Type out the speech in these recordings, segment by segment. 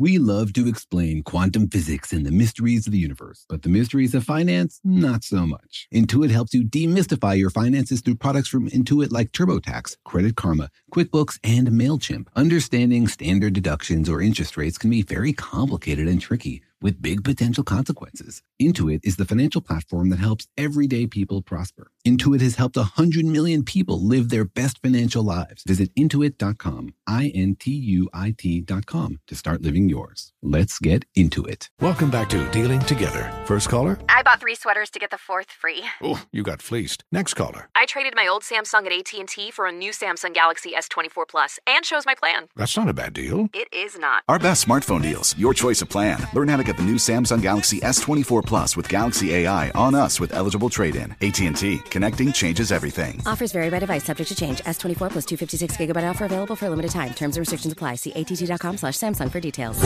We love to explain quantum physics and the mysteries of the universe, but the mysteries of finance, not so much. Intuit helps you demystify your finances through products from Intuit like TurboTax, Credit Karma, QuickBooks, and MailChimp. Understanding standard deductions or interest rates can be very complicated and tricky with big potential consequences. Intuit is the financial platform that helps everyday people prosper. Intuit has helped 100 million people live their best financial lives. Visit intuit.com, I N T U I T.com to start living yours. Let's get into it. Welcome back to Dealing Together. First caller? I bought three sweaters to get the fourth free. Oh, you got fleeced. Next caller. I traded my old Samsung at AT&T for a new Samsung Galaxy S24 Plus and chose my plan. That's not a bad deal. It is not. Our best smartphone deals. Your choice of plan. Learn how to get the new Samsung Galaxy S24 Plus with Galaxy AI on us with eligible trade-in. AT&T. Connecting changes everything. Offers vary by device. Subject to change. S24 plus 256 gigabyte offer available for a limited time. Terms and restrictions apply. See att.com slash Samsung for details.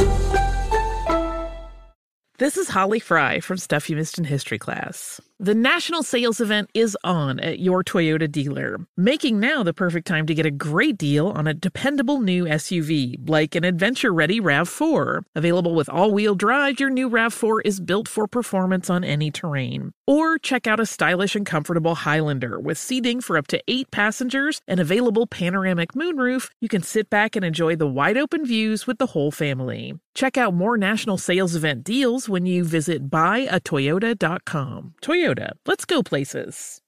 This is Holly Fry from Stuff You Missed in History class. The national sales event is on at your Toyota dealer, making now the perfect time to get a great deal on a dependable new SUV, like an adventure ready RAV4. Available with all wheel drive, your new RAV4 is built for performance on any terrain. Or check out a stylish and comfortable Highlander with seating for up to eight passengers and available panoramic moonroof. You can sit back and enjoy the wide open views with the whole family. Check out more national sales event deals when you visit buyatoyota.com. Toyota, let's go places.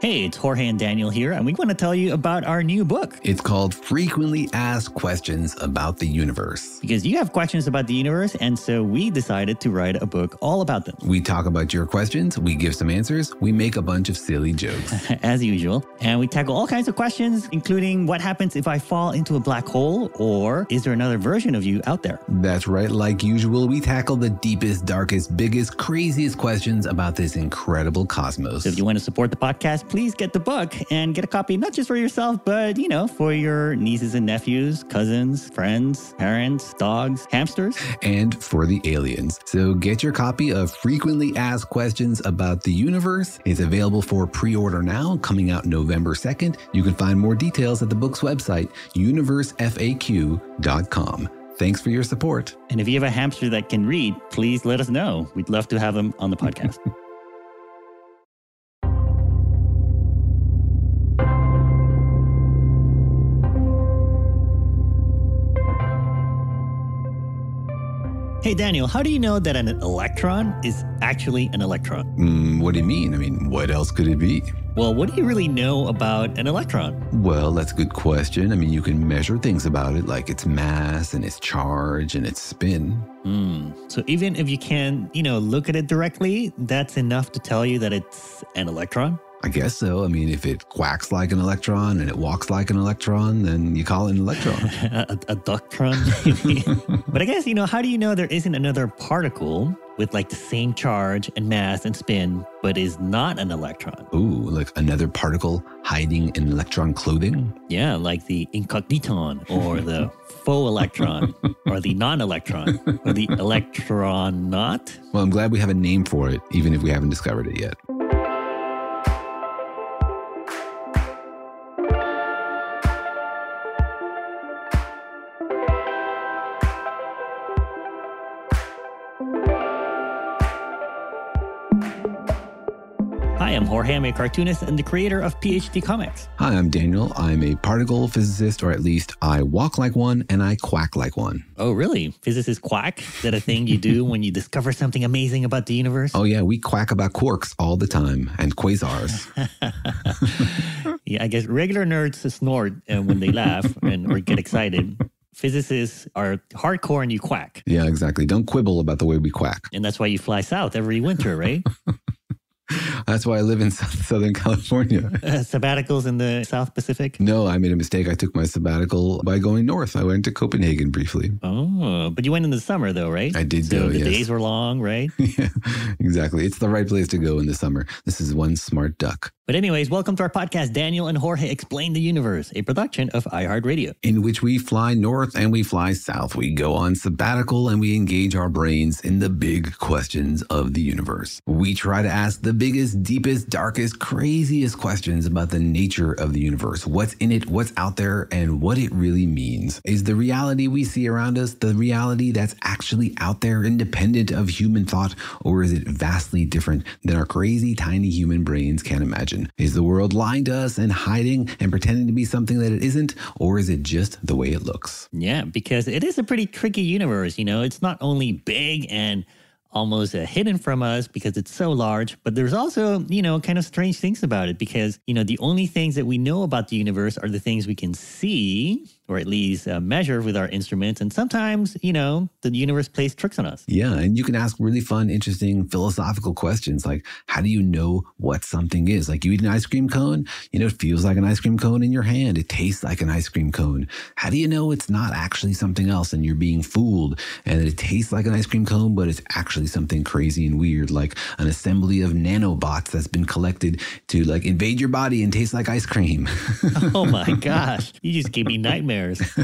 Hey, it's Jorge and Daniel here, and we want to tell you about our new book. It's called Frequently Asked Questions About the Universe. Because you have questions about the universe, and so we decided to write a book all about them. We talk about your questions, we give some answers, we make a bunch of silly jokes. As usual. And we tackle all kinds of questions, including what happens if I fall into a black hole, or is there another version of you out there? That's right, like usual, we tackle the deepest, darkest, biggest, craziest questions about this incredible cosmos. So if you want to support the podcast, please get the book and get a copy, not just for yourself, but, you know, for your nieces and nephews, cousins, friends, parents, dogs, hamsters. And for the aliens. So get your copy of Frequently Asked Questions About the Universe. It's available for pre order now, coming out November 2nd. You can find more details at the book's website, universefaq.com. Thanks for your support. And if you have a hamster that can read, please let us know. We'd love to have them on the podcast. Hey, Daniel, how do you know that an electron is actually an electron? Mm, what do you mean? I mean, what else could it be? Well, what do you really know about an electron? Well, that's a good question. I mean, you can measure things about it, like its mass and its charge and its spin. Mm. So even if you can't, you know, look at it directly, that's enough to tell you that it's an electron? I guess so. I mean, if it quacks like an electron and it walks like an electron, then you call it an electron. a, a ductron, but I guess, you know, how do you know there isn't another particle with like the same charge and mass and spin, but is not an electron? Ooh, like another particle hiding in electron clothing? Yeah, like the incogniton or the faux electron or the non electron or the electron not. Well, I'm glad we have a name for it, even if we haven't discovered it yet. I'm Jorge. I'm a cartoonist and the creator of PhD Comics. Hi, I'm Daniel. I'm a particle physicist, or at least I walk like one and I quack like one. Oh, really? Physicists quack? Is that a thing you do when you discover something amazing about the universe? Oh, yeah, we quack about quarks all the time and quasars. yeah, I guess regular nerds snort uh, when they laugh and or get excited. Physicists are hardcore and you quack. Yeah, exactly. Don't quibble about the way we quack. And that's why you fly south every winter, right? That's why I live in Southern California. Uh, sabbaticals in the South Pacific? No, I made a mistake. I took my sabbatical by going north. I went to Copenhagen briefly. Oh, but you went in the summer though, right? I did so go, the yes. days were long, right? yeah, exactly. It's the right place to go in the summer. This is one smart duck. But anyways, welcome to our podcast, Daniel and Jorge Explain the Universe, a production of iHeartRadio. In which we fly north and we fly south. We go on sabbatical and we engage our brains in the big questions of the universe. We try to ask the biggest, deepest, darkest, craziest questions about the nature of the universe. What's in it, what's out there, and what it really means. Is the reality we see around us the reality that's actually out there, independent of human thought, or is it vastly different than our crazy, tiny human brains can imagine? Is the world lying to us and hiding and pretending to be something that it isn't, or is it just the way it looks? Yeah, because it is a pretty tricky universe. You know, it's not only big and almost uh, hidden from us because it's so large, but there's also, you know, kind of strange things about it because, you know, the only things that we know about the universe are the things we can see or at least uh, measure with our instruments. And sometimes, you know, the universe plays tricks on us. Yeah, and you can ask really fun, interesting philosophical questions like how do you know what something is? Like you eat an ice cream cone, you know, it feels like an ice cream cone in your hand. It tastes like an ice cream cone. How do you know it's not actually something else and you're being fooled and it tastes like an ice cream cone, but it's actually something crazy and weird, like an assembly of nanobots that's been collected to like invade your body and taste like ice cream. oh my gosh. You just gave me nightmares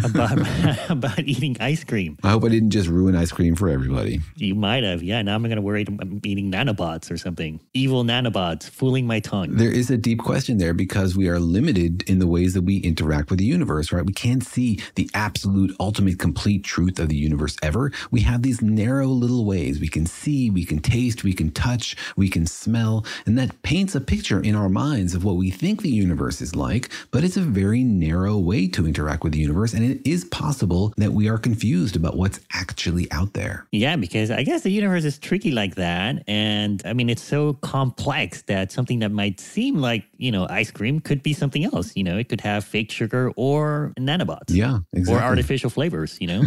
about, about eating ice cream. I hope I didn't just ruin ice cream for everybody. You might have. Yeah, now I'm going to worry I'm eating nanobots or something. Evil nanobots fooling my tongue. There is a deep question there because we are limited in the ways that we interact with the universe, right? We can't see the absolute, ultimate, complete truth of the universe ever. We have these narrow little ways. We can see, we can taste, we can touch, we can smell, and that paints a picture in our minds of what we think the universe is like, but it's a very narrow way to interact with the universe, and it is possible that we are confused about what's actually out there. Yeah, because I guess the universe is tricky like that. And I mean, it's so complex that something that might seem like, you know, ice cream could be something else. You know, it could have fake sugar or nanobots. Yeah, exactly. Or artificial flavors, you know?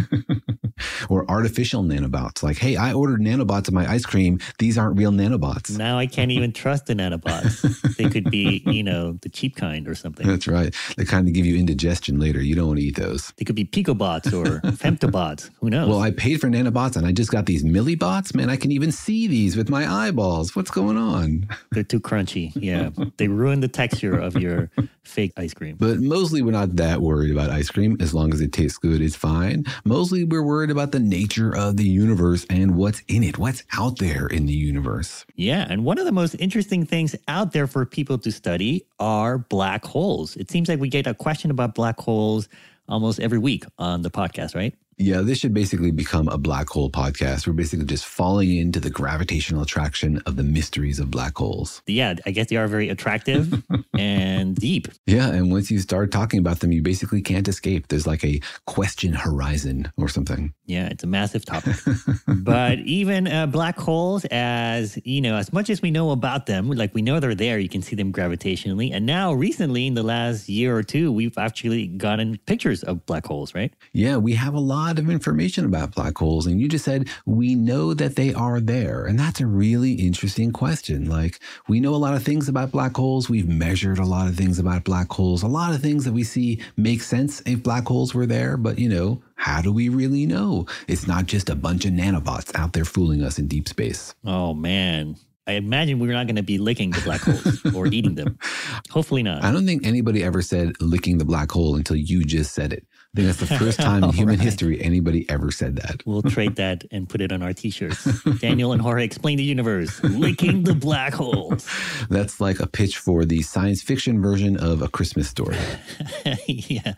or artificial nanobots. Like, hey, I ordered nanobots in my ice cream. These aren't real nanobots. Now I can't even trust the nanobots. they could be, you know, the cheap kind or something. That's right. They kind of give you indigestion later. You don't want to They could be picobots or femtobots. Who knows? Well, I paid for nanobots and I just got these millibots. Man, I can even see these with my eyeballs. What's going on? They're too crunchy. Yeah. they ruin the texture of your fake ice cream. But mostly we're not that worried about ice cream. As long as it tastes good, it's fine. Mostly we're worried about the nature of the universe and what's in it, what's out there in the universe. Yeah. And one of the most interesting things out there for people to study are black holes. It seems like we get a question about black holes almost every week on the podcast, right? Yeah, this should basically become a black hole podcast. We're basically just falling into the gravitational attraction of the mysteries of black holes. Yeah, I guess they are very attractive and deep. Yeah, and once you start talking about them, you basically can't escape. There's like a question horizon or something. Yeah, it's a massive topic. but even uh, black holes, as you know, as much as we know about them, like we know they're there, you can see them gravitationally. And now, recently, in the last year or two, we've actually gotten pictures of black holes, right? Yeah, we have a lot of information about black holes. And you just said, we know that they are there. And that's a really interesting question. Like, we know a lot of things about black holes. We've measured a lot of things about black holes. A lot of things that we see make sense if black holes were there. But, you know, how do we really know? It's not just a bunch of nanobots out there fooling us in deep space. Oh, man. I imagine we're not going to be licking the black holes or eating them. Hopefully not. I don't think anybody ever said licking the black hole until you just said it. I think that's the first time in human right. history anybody ever said that. We'll trade that and put it on our t-shirts. Daniel and Jorge explain the universe, licking the black holes. That's like a pitch for the science fiction version of a Christmas story. yeah,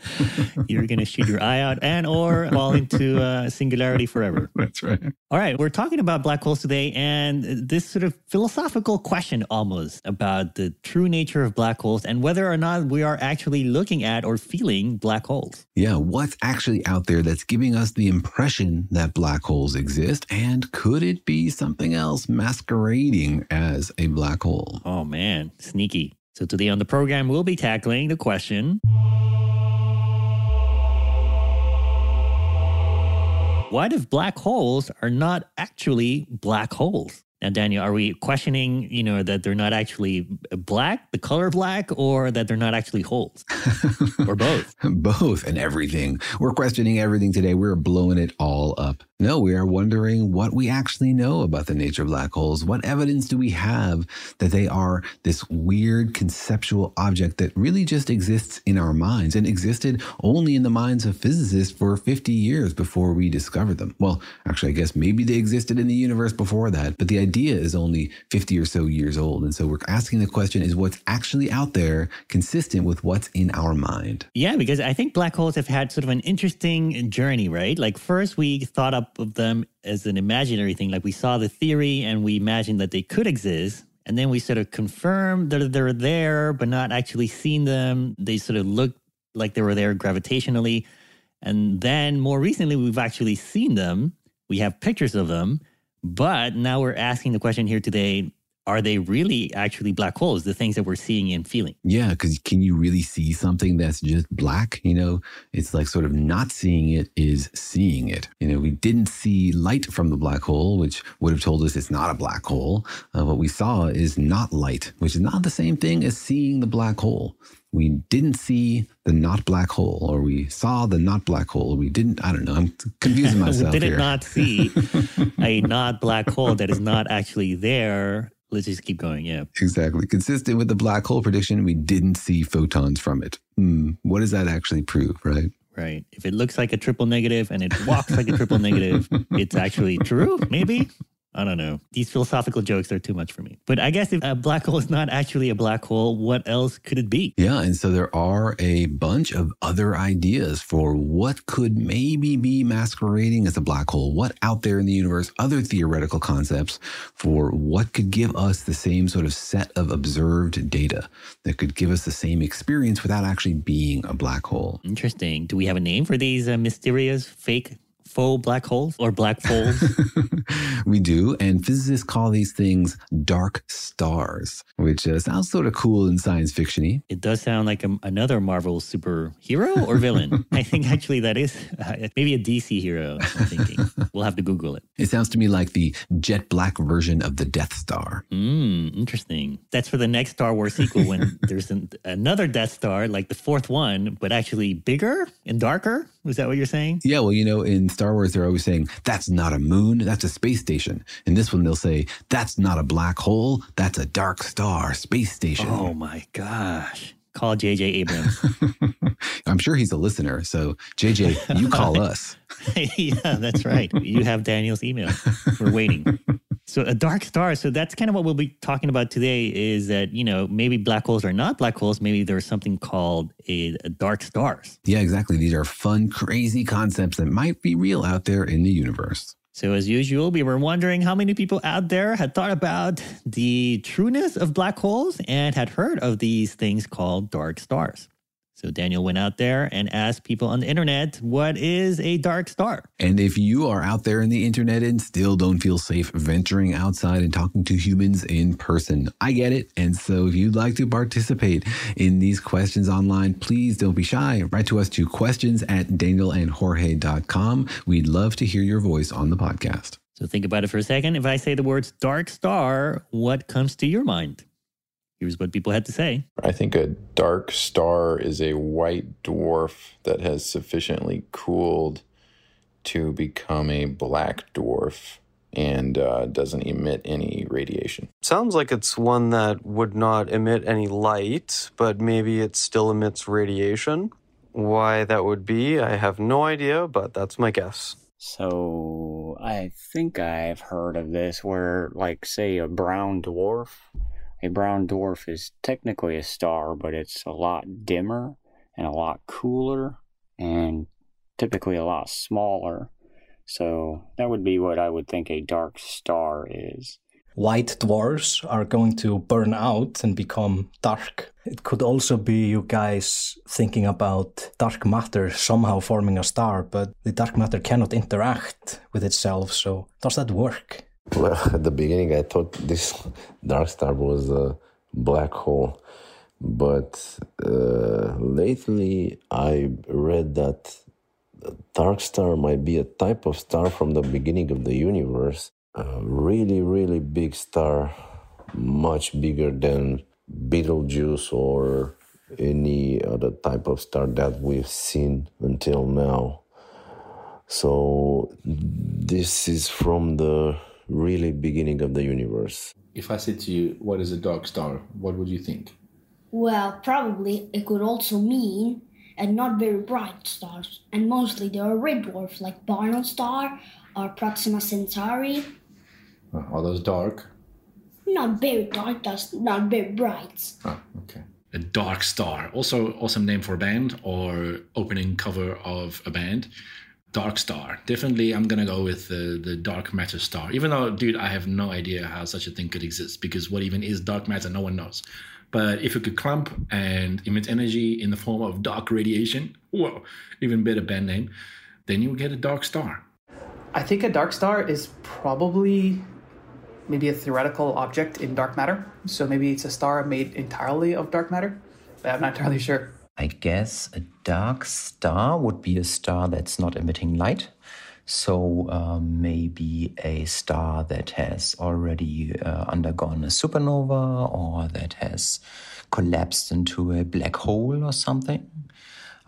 you're gonna shoot your eye out and or fall into uh, singularity forever. That's right. All right, we're talking about black holes today, and this sort of philosophical question almost about the true nature of black holes and whether or not we are actually looking at or feeling black holes. Yeah, what's actually out there that's giving us the impression that black holes exist? And could it be something else masquerading as a black hole? Oh man, sneaky. So today on the program, we'll be tackling the question What if black holes are not actually black holes? Now, Daniel, are we questioning, you know, that they're not actually black, the color black, or that they're not actually holes? or both? both and everything. We're questioning everything today. We're blowing it all up. No, we are wondering what we actually know about the nature of black holes. What evidence do we have that they are this weird conceptual object that really just exists in our minds and existed only in the minds of physicists for 50 years before we discovered them? Well, actually, I guess maybe they existed in the universe before that, but the idea is only 50 or so years old. And so we're asking the question is what's actually out there consistent with what's in our mind? Yeah, because I think black holes have had sort of an interesting journey, right? Like, first, we thought up of them as an imaginary thing. Like we saw the theory and we imagined that they could exist. And then we sort of confirmed that they're there, but not actually seen them. They sort of looked like they were there gravitationally. And then more recently, we've actually seen them. We have pictures of them. But now we're asking the question here today are they really actually black holes, the things that we're seeing and feeling? Yeah, because can you really see something that's just black? You know, it's like sort of not seeing it is seeing it. You know, we didn't see light from the black hole, which would have told us it's not a black hole. Uh, what we saw is not light, which is not the same thing as seeing the black hole we didn't see the not black hole, or we saw the not black hole. We didn't, I don't know, I'm confusing myself. we did here. not see a not black hole that is not actually there let's just keep going. Yeah. Exactly. Consistent with the black hole prediction, we didn't see photons from it. Hmm. What does that actually prove, right? Right. If it looks like a triple negative and it walks like a triple negative, it's actually true, maybe. I don't know. These philosophical jokes are too much for me. But I guess if a black hole is not actually a black hole, what else could it be? Yeah. And so there are a bunch of other ideas for what could maybe be masquerading as a black hole, what out there in the universe, other theoretical concepts for what could give us the same sort of set of observed data that could give us the same experience without actually being a black hole. Interesting. Do we have a name for these uh, mysterious fake faux black holes or black holes? we do. And physicists call these things dark stars, which uh, sounds sort of cool and science fictiony. It does sound like a, another Marvel superhero or villain. I think actually that is uh, maybe a DC hero, I'm thinking. we'll have to Google it. It sounds to me like the jet black version of the Death Star. Hmm, interesting. That's for the next Star Wars sequel when there's an, another Death Star, like the fourth one, but actually bigger and darker. Was that what you're saying? Yeah, well, you know, in Star Wars, they're always saying, that's not a moon, that's a space station. In this one, they'll say, that's not a black hole, that's a dark star, space station. Oh my gosh. Call JJ Abrams. I'm sure he's a listener. So, JJ, you call us. yeah, that's right. You have Daniel's email. We're waiting. So a dark star. So that's kind of what we'll be talking about today is that, you know, maybe black holes are not black holes. Maybe there's something called a, a dark stars. Yeah, exactly. These are fun, crazy concepts that might be real out there in the universe. So, as usual, we were wondering how many people out there had thought about the trueness of black holes and had heard of these things called dark stars. So Daniel went out there and asked people on the internet, what is a dark star? And if you are out there in the internet and still don't feel safe venturing outside and talking to humans in person, I get it. And so if you'd like to participate in these questions online, please don't be shy. Write to us to questions at danielandjorge.com. We'd love to hear your voice on the podcast. So think about it for a second. If I say the words dark star, what comes to your mind? Here's what people had to say. I think a dark star is a white dwarf that has sufficiently cooled to become a black dwarf and uh, doesn't emit any radiation. Sounds like it's one that would not emit any light, but maybe it still emits radiation. Why that would be, I have no idea, but that's my guess. So, I think I've heard of this where, like, say, a brown dwarf a brown dwarf is technically a star, but it's a lot dimmer and a lot cooler and typically a lot smaller. So that would be what I would think a dark star is. White dwarfs are going to burn out and become dark. It could also be you guys thinking about dark matter somehow forming a star, but the dark matter cannot interact with itself. So, does that work? Well, at the beginning, I thought this dark star was a black hole, but uh, lately I read that dark star might be a type of star from the beginning of the universe. a really, really big star, much bigger than Betelgeuse or any other type of star that we've seen until now. So, this is from the really beginning of the universe. If I said to you, what is a dark star, what would you think? Well, probably it could also mean a not very bright stars, and mostly they are red dwarfs like Barnard star or Proxima Centauri. Uh, Are those dark? Not very dark, just not very bright. Oh, okay. A dark star, also awesome name for a band or opening cover of a band. Dark Star. Definitely, I'm gonna go with the the dark matter star. Even though, dude, I have no idea how such a thing could exist because what even is dark matter, no one knows. But if it could clump and emit energy in the form of dark radiation, whoa, even better band name, then you would get a dark star. I think a dark star is probably maybe a theoretical object in dark matter. So maybe it's a star made entirely of dark matter. But I'm not entirely sure. I guess a dark star would be a star that's not emitting light. So uh, maybe a star that has already uh, undergone a supernova or that has collapsed into a black hole or something.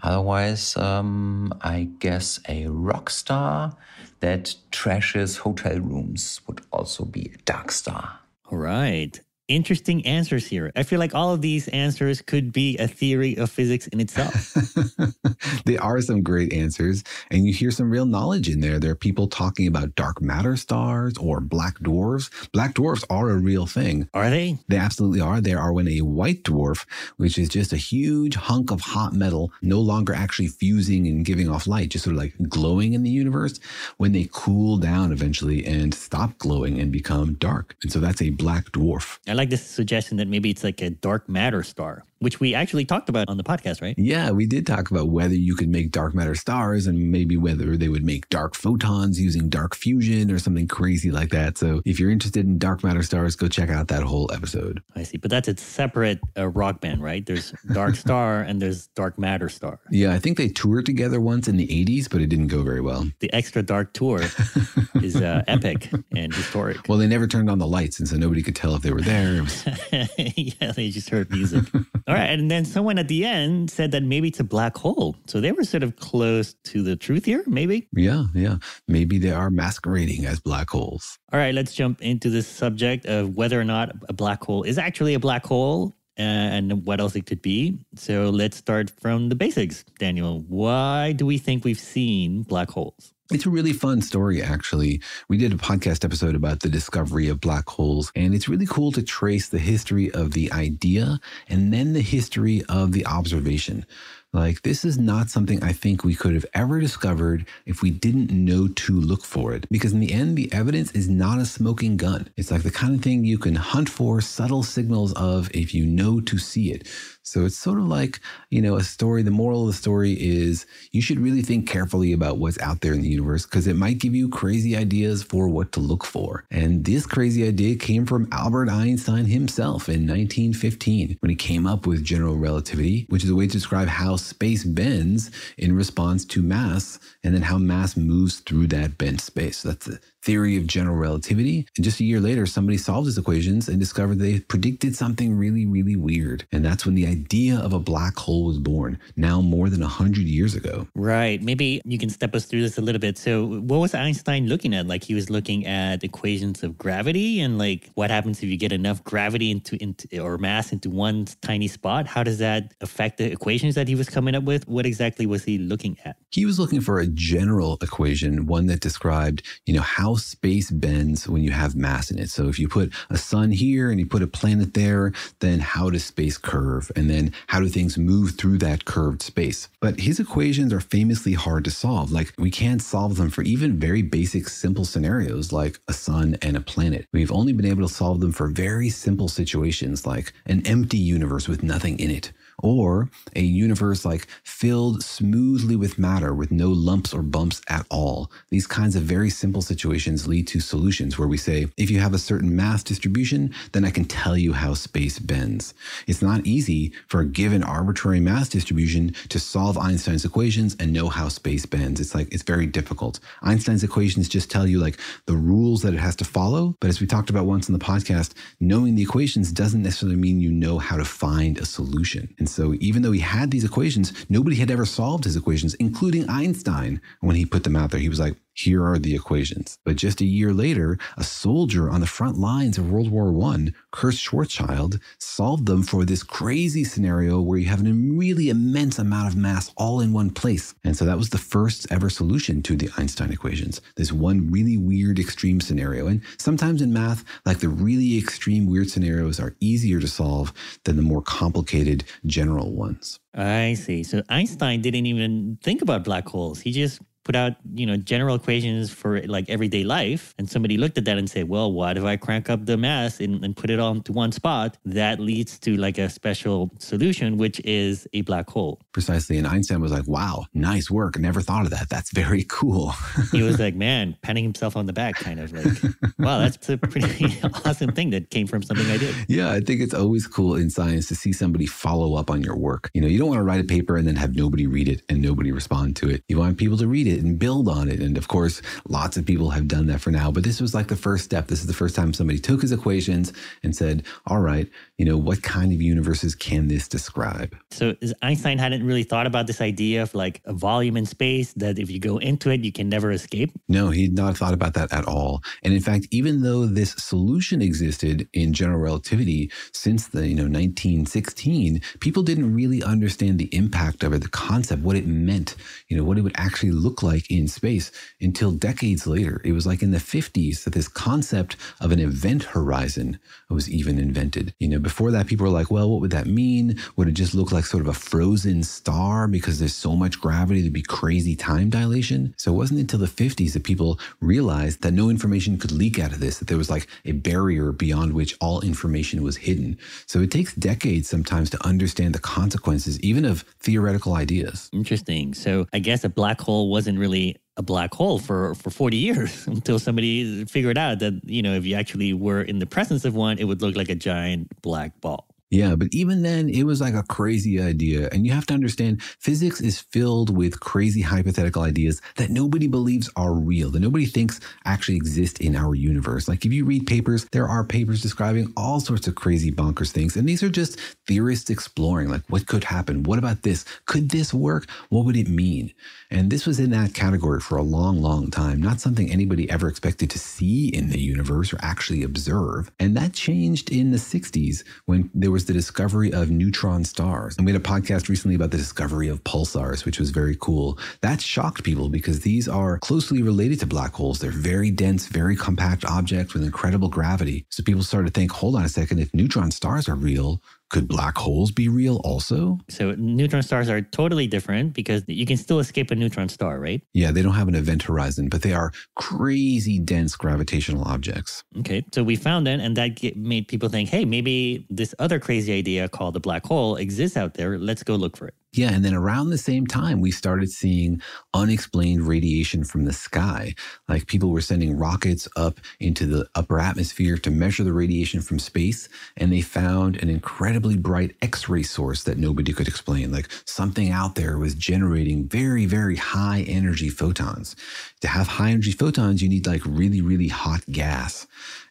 Otherwise, um, I guess a rock star that trashes hotel rooms would also be a dark star. All right. Interesting answers here. I feel like all of these answers could be a theory of physics in itself. There are some great answers, and you hear some real knowledge in there. There are people talking about dark matter stars or black dwarfs. Black dwarfs are a real thing. Are they? They absolutely are. They are when a white dwarf, which is just a huge hunk of hot metal, no longer actually fusing and giving off light, just sort of like glowing in the universe, when they cool down eventually and stop glowing and become dark. And so that's a black dwarf. I like this suggestion that maybe it's like a dark matter star, which we actually talked about on the podcast, right? Yeah, we did talk about whether you could make dark matter stars and maybe whether they would make dark photons using dark fusion or something crazy like that. So if you're interested in dark matter stars, go check out that whole episode. I see. But that's a separate uh, rock band, right? There's Dark Star and there's Dark Matter Star. Yeah, I think they toured together once in the 80s, but it didn't go very well. The extra dark tour is uh, epic and historic. Well, they never turned on the lights, and so nobody could tell if they were there. Was- yeah, they just heard music. All right. And then someone at the end said that maybe it's a black hole. So they were sort of close to the truth here, maybe. yeah, yeah. Maybe they are masquerading as black holes. All right, let's jump into this subject of whether or not a black hole is actually a black hole and what else it could be. So let's start from the basics, Daniel. Why do we think we've seen black holes? It's a really fun story, actually. We did a podcast episode about the discovery of black holes, and it's really cool to trace the history of the idea and then the history of the observation. Like, this is not something I think we could have ever discovered if we didn't know to look for it. Because in the end, the evidence is not a smoking gun. It's like the kind of thing you can hunt for subtle signals of if you know to see it. So it's sort of like, you know, a story. The moral of the story is you should really think carefully about what's out there in the universe because it might give you crazy ideas for what to look for. And this crazy idea came from Albert Einstein himself in 1915 when he came up with general relativity, which is a way to describe how space bends in response to mass and then how mass moves through that bent space. That's the theory of general relativity. And just a year later, somebody solved his equations and discovered they predicted something really, really weird. And that's when the idea of a black hole was born, now more than 100 years ago. Right. Maybe you can step us through this a little bit. So, what was Einstein looking at? Like, he was looking at equations of gravity and like what happens if you get enough gravity into, into or mass into one tiny spot? How does that affect the equations that he was coming up with? What exactly was he looking at? He was looking for a general equation, one that described, you know, how space bends when you have mass in it. So if you put a sun here and you put a planet there, then how does space curve? And then how do things move through that curved space? But his equations are famously hard to solve. Like we can't solve them for even very basic, simple scenarios like a sun and a planet. We've only been able to solve them for very simple situations like an empty universe with nothing in it or a universe like filled smoothly with matter with no lumps or bumps at all. These kinds of very simple situations lead to solutions where we say, if you have a certain mass distribution, then I can tell you how space bends. It's not easy for a given arbitrary mass distribution to solve Einstein's equations and know how space bends. It's like, it's very difficult. Einstein's equations just tell you like the rules that it has to follow. But as we talked about once in the podcast, knowing the equations doesn't necessarily mean you know how to find a solution. And so even though he had these equations, nobody had ever solved his equations, including Einstein. When he put them out there, he was like, here are the equations. But just a year later, a soldier on the front lines of World War I, Kurt Schwarzschild, solved them for this crazy scenario where you have a really immense amount of mass all in one place. And so that was the first ever solution to the Einstein equations, this one really weird extreme scenario. And sometimes in math, like the really extreme weird scenarios are easier to solve than the more complicated general ones. I see. So Einstein didn't even think about black holes. He just put out, you know, general equations for like everyday life. And somebody looked at that and said, well, what if I crank up the mass and, and put it all into one spot? That leads to like a special solution, which is a black hole. Precisely. And Einstein was like, wow, nice work. Never thought of that. That's very cool. he was like, man, patting himself on the back, kind of like, wow, that's a pretty awesome thing that came from something I did. Yeah, I think it's always cool in science to see somebody follow up on your work. You know, you don't want to write a paper and then have nobody read it and nobody respond to it. You want people to read it and build on it. And of course, lots of people have done that for now. But this was like the first step. This is the first time somebody took his equations and said, all right, you know, what kind of universes can this describe? So Einstein hadn't really thought about this idea of like a volume in space that if you go into it, you can never escape? No, he had not thought about that at all. And in fact, even though this solution existed in general relativity since the, you know, 1916, people didn't really understand the impact of it, the concept, what it meant, you know, what it would actually look like in space until decades later. It was like in the 50s that this concept of an event horizon was even invented. You know, before that, people were like, well, what would that mean? Would it just look like sort of a frozen star because there's so much gravity to be crazy time dilation? So it wasn't until the 50s that people realized that no information could leak out of this, that there was like a barrier beyond which all information was hidden. So it takes decades sometimes to understand the consequences, even of theoretical ideas. Interesting. So I guess a black hole wasn't really a black hole for for 40 years until somebody figured out that you know if you actually were in the presence of one it would look like a giant black ball yeah, but even then, it was like a crazy idea. And you have to understand physics is filled with crazy hypothetical ideas that nobody believes are real, that nobody thinks actually exist in our universe. Like if you read papers, there are papers describing all sorts of crazy bonkers things. And these are just theorists exploring like what could happen? What about this? Could this work? What would it mean? And this was in that category for a long, long time, not something anybody ever expected to see in the universe or actually observe. And that changed in the 60s when there was the discovery of neutron stars. And we had a podcast recently about the discovery of pulsars, which was very cool. That shocked people because these are closely related to black holes. They're very dense, very compact objects with incredible gravity. So people started to think, hold on a second, if neutron stars are real, could black holes be real also? So neutron stars are totally different because you can still escape a neutron star, right? Yeah, they don't have an event horizon, but they are crazy dense gravitational objects. Okay, so we found it, and that made people think, hey, maybe this other crazy idea called the black hole exists out there. Let's go look for it. Yeah, and then around the same time, we started seeing unexplained radiation from the sky. Like people were sending rockets up into the upper atmosphere to measure the radiation from space, and they found an incredibly bright X ray source that nobody could explain. Like something out there was generating very, very high energy photons. To have high energy photons, you need like really, really hot gas.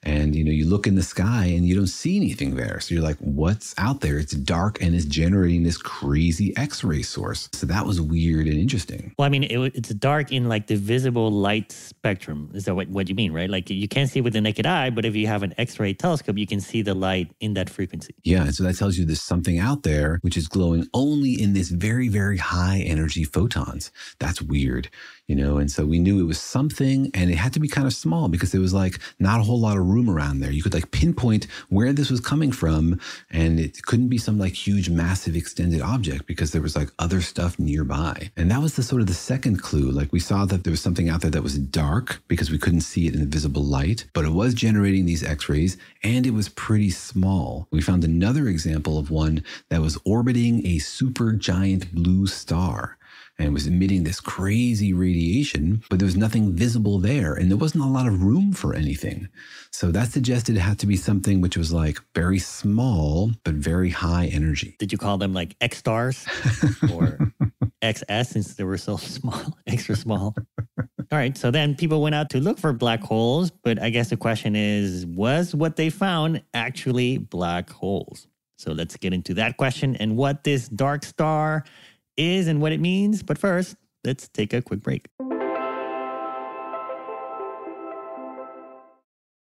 And you know, you look in the sky and you don't see anything there. So you're like, what's out there? It's dark and it's generating this crazy X-ray source. So that was weird and interesting. Well, I mean, it, it's dark in like the visible light spectrum. Is that what, what you mean, right? Like you can't see with the naked eye, but if you have an X-ray telescope, you can see the light in that frequency. Yeah, and so that tells you there's something out there which is glowing only in this very, very high energy photons. That's weird. You know, and so we knew it was something and it had to be kind of small because there was like not a whole lot of room around there. You could like pinpoint where this was coming from and it couldn't be some like huge, massive extended object because there was like other stuff nearby. And that was the sort of the second clue. Like we saw that there was something out there that was dark because we couldn't see it in the visible light, but it was generating these x-rays and it was pretty small. We found another example of one that was orbiting a super giant blue star and was emitting this crazy radiation, but there was nothing visible there and there wasn't a lot of room for anything. So that suggested it had to be something which was like very small, but very high energy. Did you call them like X stars or XS since they were so small, extra small? All right. So then people went out to look for black holes, but I guess the question is was what they found actually black holes? So let's get into that question and what this dark star is and what it means. But first, let's take a quick break.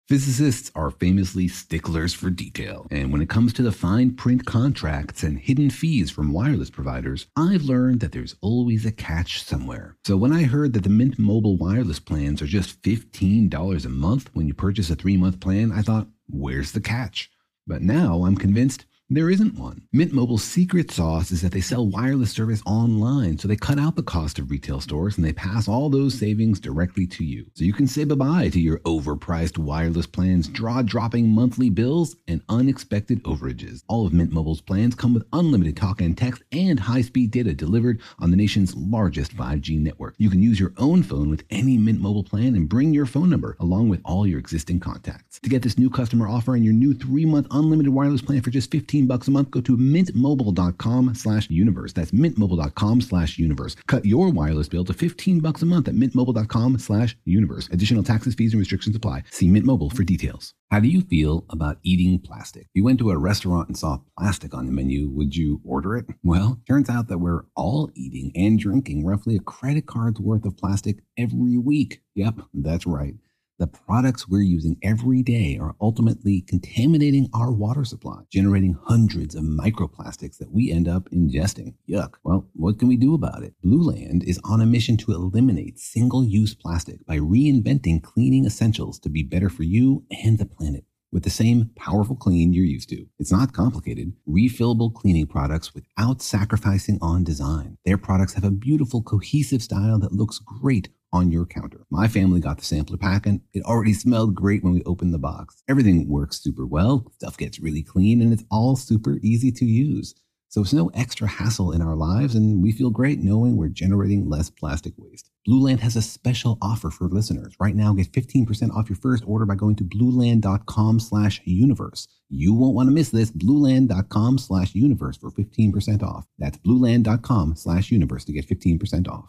Physicists are famously sticklers for detail, and when it comes to the fine print contracts and hidden fees from wireless providers, I've learned that there's always a catch somewhere. So when I heard that the Mint Mobile wireless plans are just $15 a month when you purchase a three month plan, I thought, where's the catch? But now I'm convinced there isn't one. Mint Mobile's secret sauce is that they sell wireless service online, so they cut out the cost of retail stores and they pass all those savings directly to you. So you can say bye-bye to your overpriced wireless plans, jaw-dropping monthly bills, and unexpected overages. All of Mint Mobile's plans come with unlimited talk and text and high-speed data delivered on the nation's largest 5G network. You can use your own phone with any Mint Mobile plan and bring your phone number along with all your existing contacts. To get this new customer offer and your new 3-month unlimited wireless plan for just 15 15 bucks a month, go to mintmobile.com slash universe. That's mintmobile.com slash universe. Cut your wireless bill to 15 bucks a month at mintmobile.com slash universe. Additional taxes, fees, and restrictions apply. See Mint Mobile for details. How do you feel about eating plastic? You went to a restaurant and saw plastic on the menu, would you order it? Well, turns out that we're all eating and drinking roughly a credit card's worth of plastic every week. Yep, that's right the products we're using every day are ultimately contaminating our water supply, generating hundreds of microplastics that we end up ingesting. Yuck. Well, what can we do about it? Blueland is on a mission to eliminate single use plastic by reinventing cleaning essentials to be better for you and the planet with the same powerful clean you're used to. It's not complicated. Refillable cleaning products without sacrificing on design. Their products have a beautiful, cohesive style that looks great on your counter. My family got the sampler pack and it already smelled great when we opened the box. Everything works super well, stuff gets really clean, and it's all super easy to use. So it's no extra hassle in our lives, and we feel great knowing we're generating less plastic waste. Blueland has a special offer for listeners. Right now, get 15% off your first order by going to blueland.com slash universe. You won't want to miss this. Blueland.com slash universe for 15% off. That's blueland.com slash universe to get 15% off.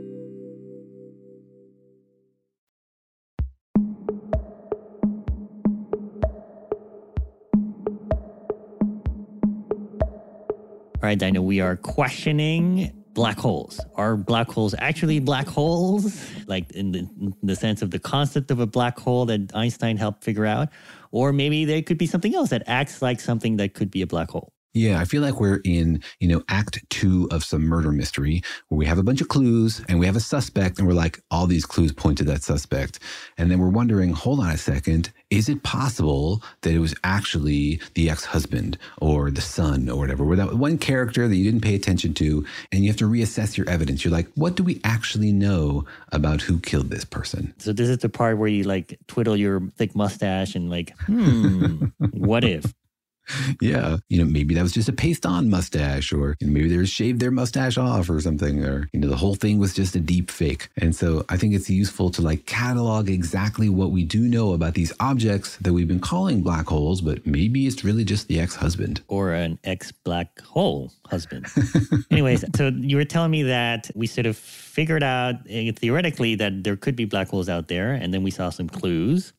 Right, Dino, we are questioning black holes. Are black holes actually black holes? Like in the, in the sense of the concept of a black hole that Einstein helped figure out? Or maybe they could be something else that acts like something that could be a black hole. Yeah, I feel like we're in, you know, act two of some murder mystery where we have a bunch of clues and we have a suspect and we're like, all these clues point to that suspect. And then we're wondering, hold on a second, is it possible that it was actually the ex husband or the son or whatever, where that one character that you didn't pay attention to and you have to reassess your evidence? You're like, what do we actually know about who killed this person? So this is the part where you like twiddle your thick mustache and like, hmm, what if? Yeah. You know, maybe that was just a paste on mustache, or you know, maybe they shaved their mustache off or something, or, you know, the whole thing was just a deep fake. And so I think it's useful to like catalog exactly what we do know about these objects that we've been calling black holes, but maybe it's really just the ex husband. Or an ex black hole husband. Anyways, so you were telling me that we sort of figured out uh, theoretically that there could be black holes out there, and then we saw some clues.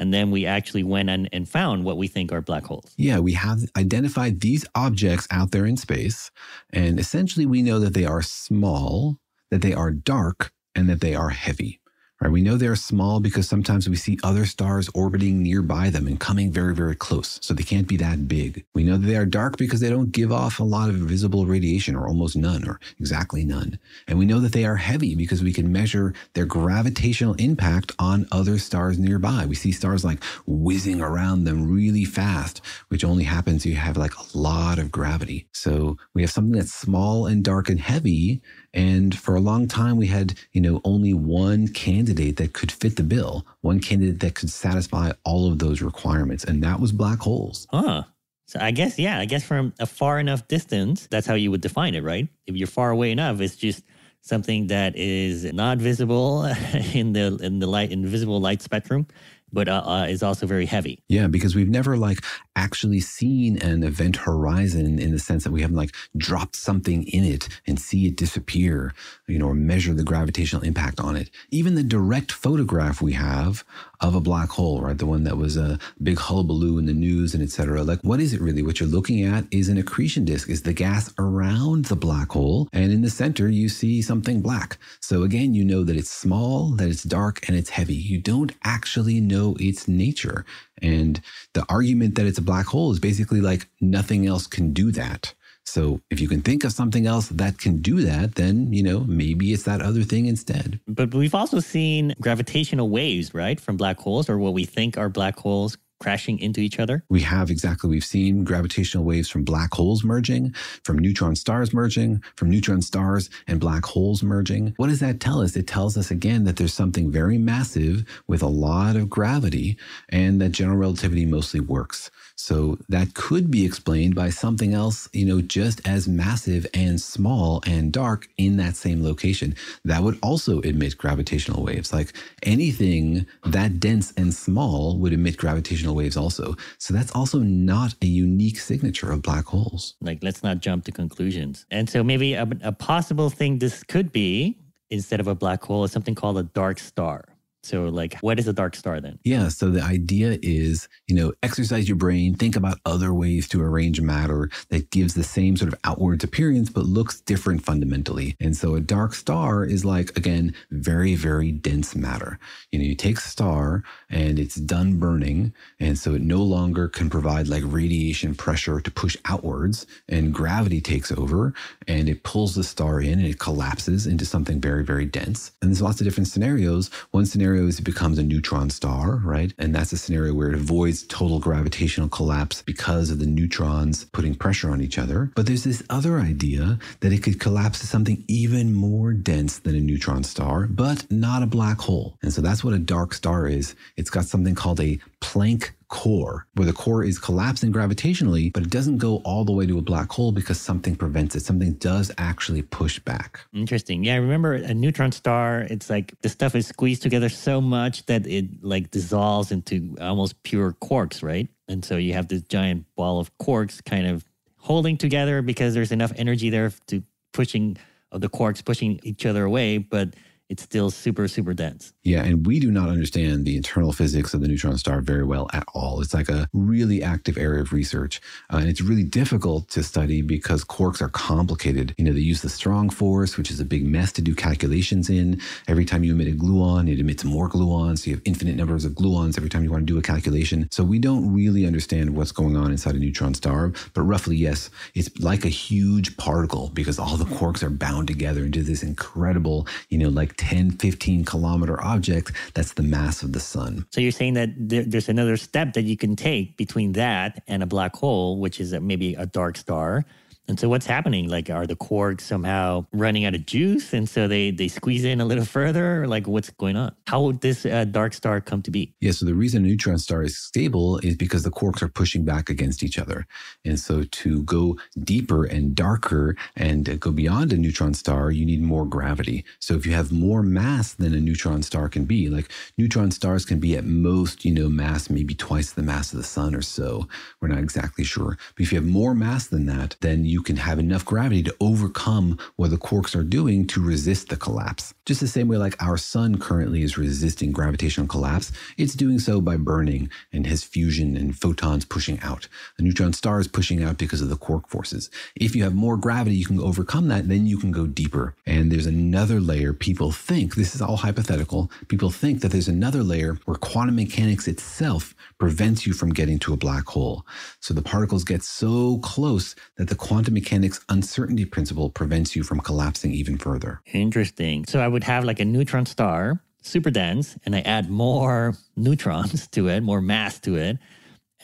And then we actually went and, and found what we think are black holes. Yeah, we have identified these objects out there in space. And essentially, we know that they are small, that they are dark, and that they are heavy. Right? We know they're small because sometimes we see other stars orbiting nearby them and coming very, very close. So they can't be that big. We know they are dark because they don't give off a lot of visible radiation or almost none or exactly none. And we know that they are heavy because we can measure their gravitational impact on other stars nearby. We see stars like whizzing around them really fast, which only happens if you have like a lot of gravity. So we have something that's small and dark and heavy and for a long time, we had, you know, only one candidate that could fit the bill, one candidate that could satisfy all of those requirements, and that was black holes. Huh. So I guess, yeah, I guess from a far enough distance, that's how you would define it, right? If you're far away enough, it's just something that is not visible in the in the light invisible light spectrum but uh, uh, is also very heavy. Yeah, because we've never like actually seen an event horizon in the sense that we haven't like dropped something in it and see it disappear, you know, or measure the gravitational impact on it. Even the direct photograph we have of a black hole, right? The one that was a big hullabaloo in the news and et cetera. Like, what is it really? What you're looking at is an accretion disk, is the gas around the black hole. And in the center, you see something black. So again, you know that it's small, that it's dark, and it's heavy. You don't actually know its nature. And the argument that it's a black hole is basically like nothing else can do that. So if you can think of something else that can do that, then, you know, maybe it's that other thing instead. But we've also seen gravitational waves, right, from black holes or what we think are black holes crashing into each other? We have exactly. We've seen gravitational waves from black holes merging, from neutron stars merging, from neutron stars and black holes merging. What does that tell us? It tells us again that there's something very massive with a lot of gravity and that general relativity mostly works. So that could be explained by something else, you know, just as massive and small and dark in that same location. That would also emit gravitational waves. Like anything that dense and small would emit gravitational waves also. So that's also not a unique signature of black holes. Like, let's not jump to conclusions. And so maybe a, a possible thing this could be instead of a black hole is something called a dark star. So, like, what is a dark star then? Yeah. So, the idea is, you know, exercise your brain, think about other ways to arrange matter that gives the same sort of outwards appearance, but looks different fundamentally. And so, a dark star is like, again, very, very dense matter. You know, you take a star and it's done burning. And so, it no longer can provide like radiation pressure to push outwards, and gravity takes over and it pulls the star in and it collapses into something very, very dense. And there's lots of different scenarios. One scenario scenario is it becomes a neutron star, right? And that's a scenario where it avoids total gravitational collapse because of the neutrons putting pressure on each other. But there's this other idea that it could collapse to something even more dense than a neutron star, but not a black hole. And so that's what a dark star is. It's got something called a Planck core, where the core is collapsing gravitationally, but it doesn't go all the way to a black hole because something prevents it. Something does actually push back. Interesting. Yeah, I remember a neutron star, it's like the stuff is squeezed together so much that it like dissolves into almost pure quarks, right? And so you have this giant ball of quarks kind of holding together because there's enough energy there to pushing of the quarks pushing each other away, but it's still super, super dense. Yeah, and we do not understand the internal physics of the neutron star very well at all. It's like a really active area of research. Uh, and it's really difficult to study because quarks are complicated. You know, they use the strong force, which is a big mess to do calculations in. Every time you emit a gluon, it emits more gluons. So you have infinite numbers of gluons every time you want to do a calculation. So we don't really understand what's going on inside a neutron star. But roughly, yes, it's like a huge particle because all the quarks are bound together into this incredible, you know, like 10, 15 kilometer object that's the mass of the sun. So you're saying that there, there's another step that you can take between that and a black hole, which is maybe a dark star. And so what's happening? Like, are the quarks somehow running out of juice? And so they, they squeeze in a little further? Like, what's going on? How would this uh, dark star come to be? Yeah, so the reason a neutron star is stable is because the quarks are pushing back against each other. And so to go deeper and darker and go beyond a neutron star, you need more gravity. So if you have more mass than a neutron star can be, like neutron stars can be at most, you know, mass maybe twice the mass of the sun or so. We're not exactly sure. But if you have more mass than that, then you can have enough gravity to overcome what the quarks are doing to resist the collapse. Just the same way like our sun currently is resisting gravitational collapse, it's doing so by burning and has fusion and photons pushing out. A neutron star is pushing out because of the quark forces. If you have more gravity, you can overcome that, then you can go deeper. And there's another layer people think, this is all hypothetical, people think that there's another layer where quantum mechanics itself prevents you from getting to a black hole. So the particles get so close that the quantum mechanics uncertainty principle prevents you from collapsing even further. Interesting. So I would have like a neutron star, super dense, and I add more neutrons to it, more mass to it.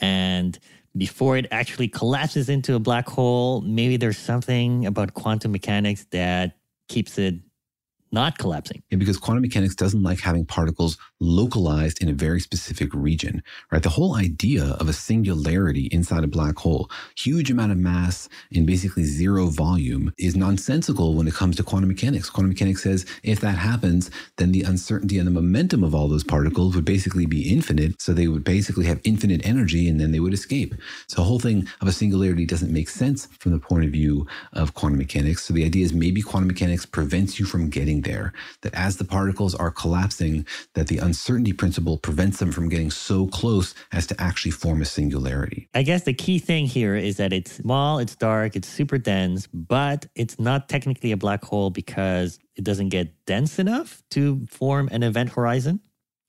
And before it actually collapses into a black hole, maybe there's something about quantum mechanics that keeps it not collapsing. Yeah, because quantum mechanics doesn't like having particles localized in a very specific region, right? The whole idea of a singularity inside a black hole, huge amount of mass in basically zero volume, is nonsensical when it comes to quantum mechanics. Quantum mechanics says if that happens, then the uncertainty and the momentum of all those particles would basically be infinite. So they would basically have infinite energy and then they would escape. So the whole thing of a singularity doesn't make sense from the point of view of quantum mechanics. So the idea is maybe quantum mechanics prevents you from getting there, that as the particles are collapsing, that the uncertainty principle prevents them from getting so close as to actually form a singularity. I guess the key thing here is that it's small, it's dark, it's super dense, but it's not technically a black hole because it doesn't get dense enough to form an event horizon,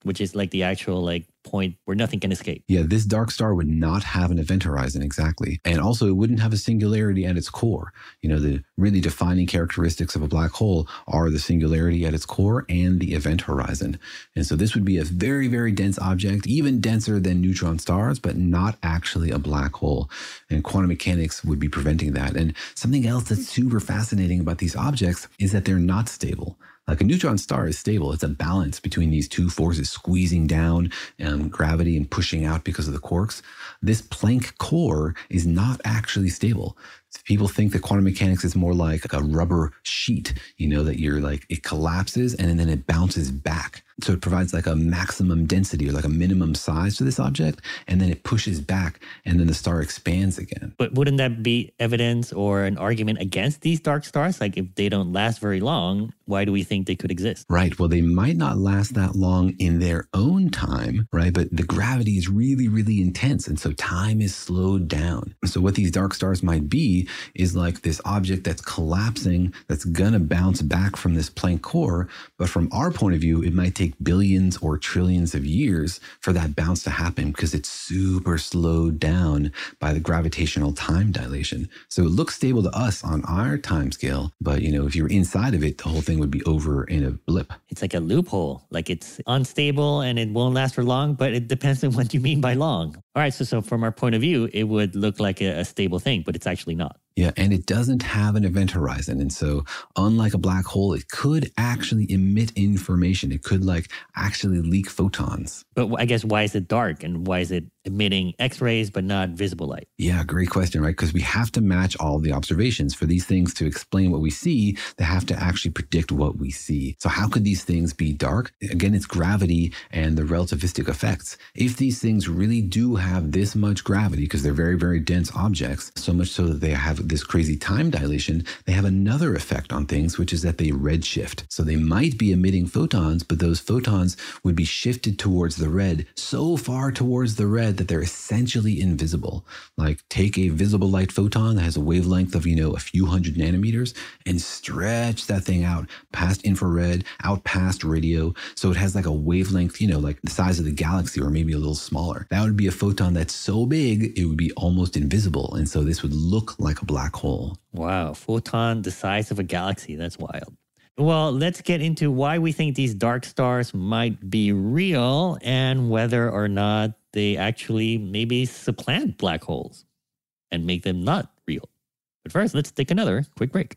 which is like the actual like point where nothing can escape. Yeah, this dark star would not have an event horizon exactly. And also, it wouldn't have a singularity at its core. You know, the really defining characteristics of a black hole are the singularity at its core and the event horizon. And so, this would be a very, very dense object, even denser than neutron stars, but not actually a black hole. And quantum mechanics would be preventing that. And something else that's super fascinating about these objects is that they're not stable. Like a neutron star is stable. It's a balance between these two forces squeezing down um, gravity and pushing out because of the quarks. This Planck core is not actually stable. People think that quantum mechanics is more like a rubber sheet, you know, that you're like, it collapses and then it bounces back. So it provides like a maximum density or like a minimum size to this object, and then it pushes back, and then the star expands again. But wouldn't that be evidence or an argument against these dark stars? Like if they don't last very long, why do we think they could exist? Right. Well, they might not last that long in their own time, right? But the gravity is really, really intense. And so time is slowed down. So what these dark stars might be is like this object that's collapsing, that's going to bounce back from this Planck core. But from our point of view, it might take billions or trillions of years for that bounce to happen because it's super slowed down by the gravitational time dilation. So it looks stable to us on our time scale, but you know, if you're inside of it, the whole thing would be over in a blip. It's like a loophole. Like it's unstable and it won't last for long, but it depends on what you mean by long. All right, so so from our point of view, it would look like a, a stable thing, but it's actually not. Yeah, and it doesn't have an event horizon. And so, unlike a black hole, it could actually emit information. It could like actually leak photons. But I guess why is it dark and why is it emitting X rays but not visible light? Yeah, great question, right? Because we have to match all the observations. For these things to explain what we see, they have to actually predict what we see. So, how could these things be dark? Again, it's gravity and the relativistic effects. If these things really do have this much gravity, because they're very, very dense objects, so much so that they have this crazy time dilation, they have another effect on things, which is that they redshift. So, they might be emitting photons, but those photons would be shifted towards the red so far towards the red that they're essentially invisible. Like take a visible light photon that has a wavelength of, you know, a few hundred nanometers and stretch that thing out past infrared, out past radio. So it has like a wavelength, you know, like the size of the galaxy or maybe a little smaller. That would be a photon that's so big, it would be almost invisible. And so this would look like a black hole. Wow, photon the size of a galaxy. That's wild. Well, let's get into why we think these dark stars might be real and whether or not they actually maybe supplant black holes and make them not real. But first, let's take another quick break.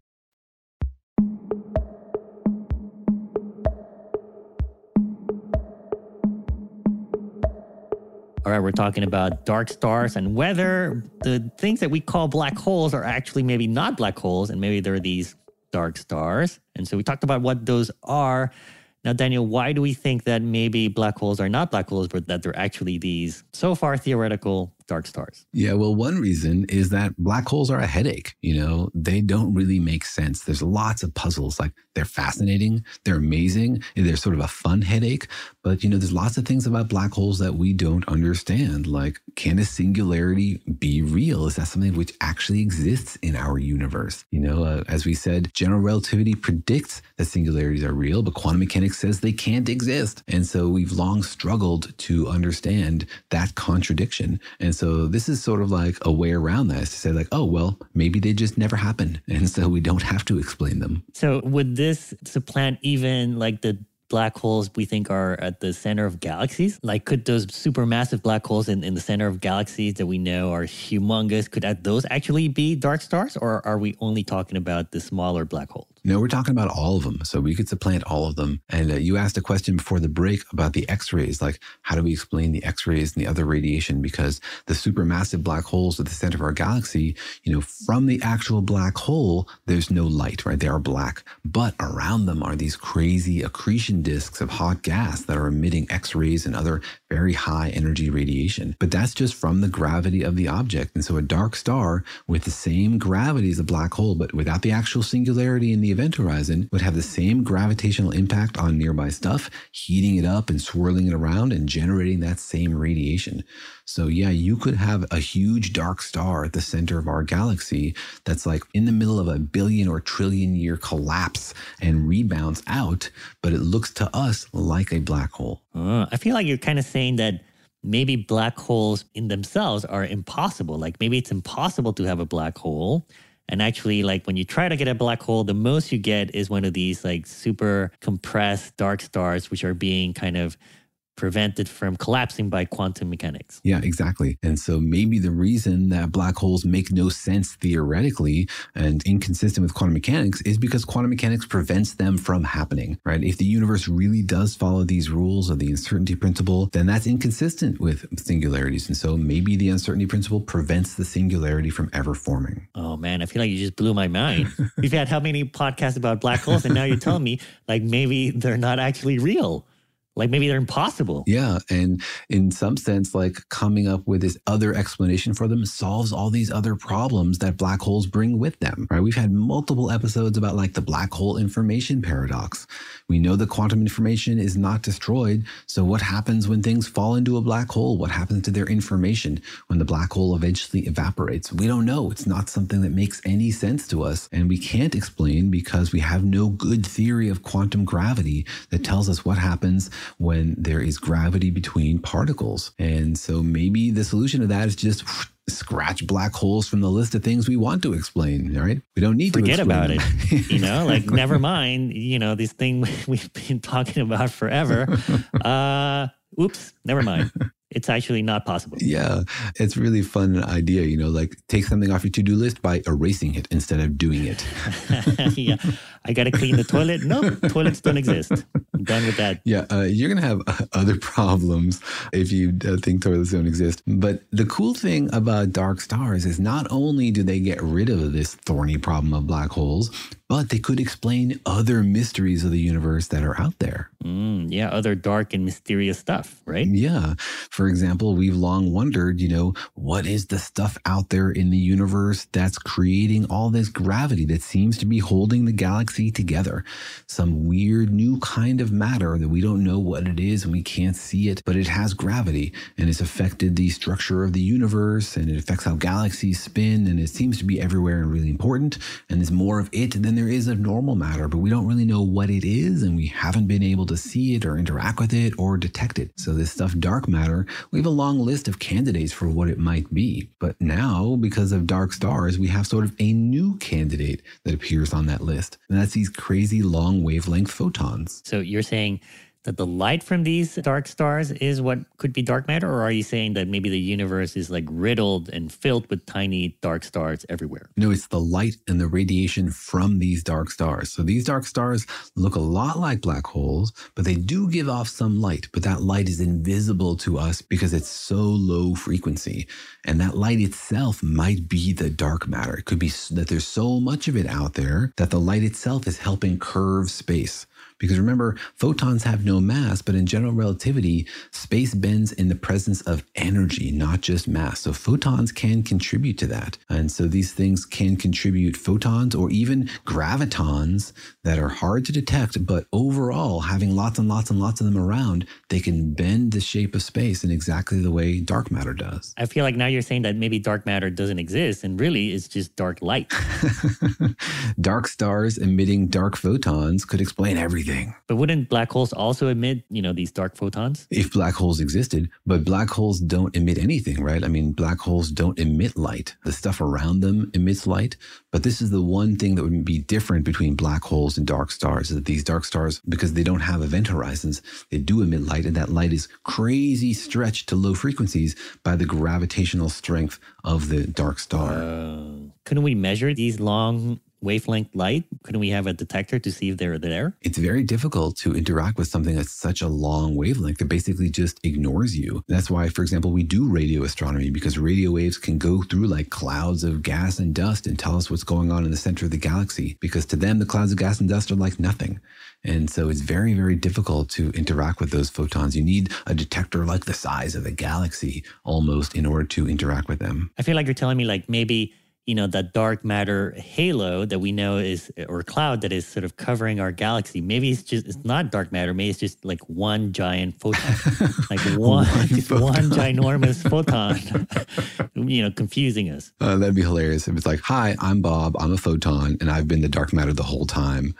All right, we're talking about dark stars and whether the things that we call black holes are actually maybe not black holes and maybe they're these dark stars. And so we talked about what those are. Now, Daniel, why do we think that maybe black holes are not black holes, but that they're actually these so far theoretical dark stars? Yeah, well, one reason is that black holes are a headache. You know, they don't really make sense. There's lots of puzzles. Like they're fascinating, they're amazing, they're sort of a fun headache. But, you know, there's lots of things about black holes that we don't understand. Like, can a singularity be real? Is that something which actually exists in our universe? You know, uh, as we said, general relativity predicts that singularities are real, but quantum mechanics says they can't exist. And so we've long struggled to understand that contradiction. And so this is sort of like a way around that is to say, like, oh, well, maybe they just never happened. And so we don't have to explain them. So would this supplant even like the black holes we think are at the center of galaxies? Like, could those supermassive black holes in, in the center of galaxies that we know are humongous, could those actually be dark stars? Or are we only talking about the smaller black holes? No, we're talking about all of them. So we could supplant all of them. And uh, you asked a question before the break about the X rays. Like, how do we explain the X rays and the other radiation? Because the supermassive black holes at the center of our galaxy, you know, from the actual black hole, there's no light, right? They are black. But around them are these crazy accretion disks of hot gas that are emitting X rays and other very high energy radiation. But that's just from the gravity of the object. And so a dark star with the same gravity as a black hole, but without the actual singularity in the event horizon, would have the same gravitational impact on nearby stuff, heating it up and swirling it around and generating that same radiation. So, yeah, you could have a huge dark star at the center of our galaxy that's like in the middle of a billion or trillion year collapse and rebounds out, but it looks to us like a black hole. Uh, I feel like you're kind of saying that maybe black holes in themselves are impossible. Like maybe it's impossible to have a black hole. And actually, like when you try to get a black hole, the most you get is one of these like super compressed dark stars, which are being kind of prevented from collapsing by quantum mechanics. Yeah, exactly. And so maybe the reason that black holes make no sense theoretically and inconsistent with quantum mechanics is because quantum mechanics prevents them from happening, right? If the universe really does follow these rules of the uncertainty principle, then that's inconsistent with singularities. And so maybe the uncertainty principle prevents the singularity from ever forming. Oh man, I feel like you just blew my mind. We've had how many podcasts about black holes and now you're telling me like maybe they're not actually real like maybe they're impossible. Yeah. And in some sense, like coming up with this other explanation for them solves all these other problems that black holes bring with them, right? We've had multiple episodes about like the black hole information paradox. We know the quantum information is not destroyed. So what happens when things fall into a black hole? What happens to their information when the black hole eventually evaporates? We don't know. It's not something that makes any sense to us. And we can't explain because we have no good theory of quantum gravity that tells us what happens when there is gravity between particles. And so maybe the solution to that is just scratch black holes from the list of things we want to explain. All right. We don't need Forget to forget about it. You know, like never mind, you know, this thing we've been talking about forever. Uh oops, never mind it's actually not possible. Yeah, it's really fun idea, you know, like take something off your to-do list by erasing it instead of doing it. yeah, I got to clean the toilet. No, toilets don't exist. I'm done with that. Yeah, uh, you're going to have other problems if you uh, think toilets don't exist. But the cool thing about dark stars is not only do they get rid of this thorny problem of black holes, but they could explain other mysteries of the universe that are out there. Mm, yeah, other dark and mysterious stuff, right? Yeah. For example, we've long wondered, you know, what is the stuff out there in the universe that's creating all this gravity that seems to be holding the galaxy together? Some weird new kind of matter that we don't know what it is and we can't see it, but it has gravity and it's affected the structure of the universe and it affects how galaxies spin and it seems to be everywhere and really important. And there's more of it than there is of normal matter, but we don't really know what it is and we haven't been able to see it or interact with it or detect it. So this stuff, dark matter, we have a long list of candidates for what it might be. But now, because of dark stars, we have sort of a new candidate that appears on that list. And that's these crazy long wavelength photons. So you're saying that the light from these dark stars is what could be dark matter? Or are you saying that maybe the universe is like riddled and filled with tiny dark stars everywhere? No, it's the light and the radiation from these dark stars. So these dark stars look a lot like black holes, but they do give off some light, but that light is invisible to us because it's so low frequency. And that light itself might be the dark matter. It could be that there's so much of it out there that the light itself is helping curve space Because remember, photons have no mass, but in general relativity, space bends in the presence of energy, not just mass. So photons can contribute to that. And so these things can contribute photons or even gravitons that are hard to detect, but overall, having lots and lots and lots of them around, they can bend the shape of space in exactly the way dark matter does. I feel like now you're saying that maybe dark matter doesn't exist and really it's just dark light. dark stars emitting dark photons could explain everything. But wouldn't black holes also emit, you know, these dark photons? If black holes existed, but black holes don't emit anything, right? I mean, black holes don't emit light. The stuff around them emits light, but this is the one thing that would be different between black holes and dark stars is that these dark stars, because they don't have event horizons, they do emit light, and that light is crazy stretched to low frequencies by the gravitational strength of the dark star. Uh, couldn't we measure these long wavelength light? Couldn't we have a detector to see if they're there? It's very difficult to interact with something that's such a long wavelength that basically just ignores you. That's why, for example, we do radio astronomy because radio waves can go through like clouds of gas and dust and tell us what's going on in the center of the galaxy. Because to them, the clouds of gas and dust are like nothing. And so it's very, very difficult to interact with those photons. You need a detector like the size of a galaxy almost in order to interact with them. I feel like you're telling me like maybe you know that dark matter halo that we know is or cloud that is sort of covering our galaxy. Maybe it's just it's not dark matter. Maybe it's just like one giant photon like one one, photon. one ginormous photon you know confusing us. Uh, that'd be hilarious if it's like hi i'm bob. I'm a photon and i've been the dark matter the whole time.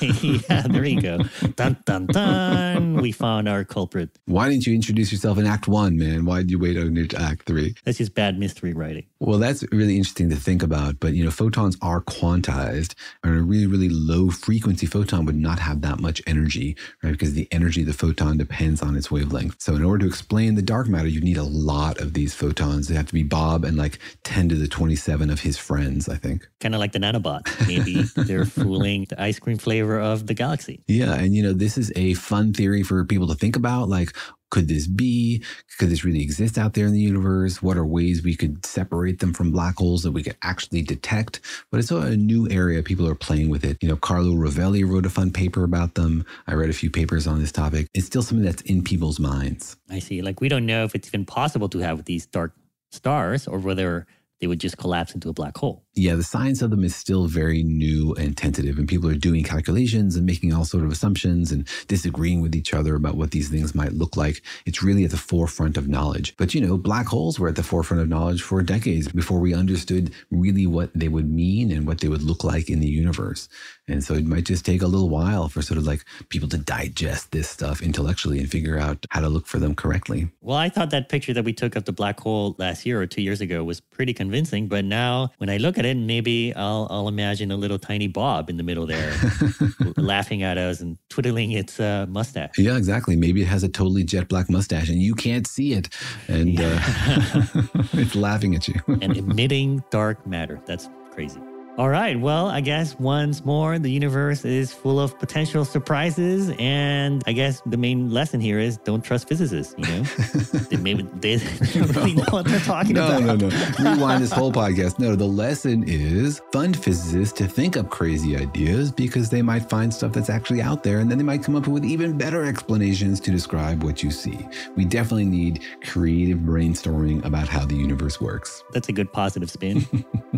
Yeah there you go. Dun dun dun. We found our culprit. Why didn't you introduce yourself in act one man? Why did you wait until act three? That's just bad mystery writing. Well that's really interesting to think about, but you know, photons are quantized, and a really, really low frequency photon would not have that much energy, right? Because the energy of the photon depends on its wavelength. So, in order to explain the dark matter, you need a lot of these photons. They have to be Bob and like 10 to the 27 of his friends, I think. Kind of like the nanobot. Maybe they're fooling the ice cream flavor of the galaxy. Yeah. And, you know, this is a fun theory for people to think about. Like, could this be? Could this really exist out there in the universe? What are ways we could separate them from black holes that we could actually detect? But it's a new area. People are playing with it. You know, Carlo Rovelli wrote a fun paper about them. I read a few papers on this topic. It's still something that's in people's minds. I see. Like, we don't know if it's even possible to have these dark stars or whether they would just collapse into a black hole. Yeah, the science of them is still very new and tentative, and people are doing calculations and making all sort of assumptions and disagreeing with each other about what these things might look like. It's really at the forefront of knowledge. But you know, black holes were at the forefront of knowledge for decades before we understood really what they would mean and what they would look like in the universe. And so it might just take a little while for sort of like people to digest this stuff intellectually and figure out how to look for them correctly. Well, I thought that picture that we took of the black hole last year or two years ago was pretty convincing. But now when I look at it, maybe I'll, I'll imagine a little tiny Bob in the middle there laughing at us and twiddling its uh, mustache. Yeah, exactly. Maybe it has a totally jet black mustache and you can't see it. And yeah. uh, it's laughing at you. and emitting dark matter. That's crazy. All right. Well, I guess once more, the universe is full of potential surprises. And I guess the main lesson here is don't trust physicists. You know, they maybe they don't really know what they're talking no, about. No, no, no. Rewind this whole podcast. No, the lesson is fund physicists to think up crazy ideas because they might find stuff that's actually out there and then they might come up with even better explanations to describe what you see. We definitely need creative brainstorming about how the universe works. That's a good positive spin.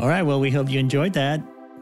All right. Well, we hope you enjoyed that.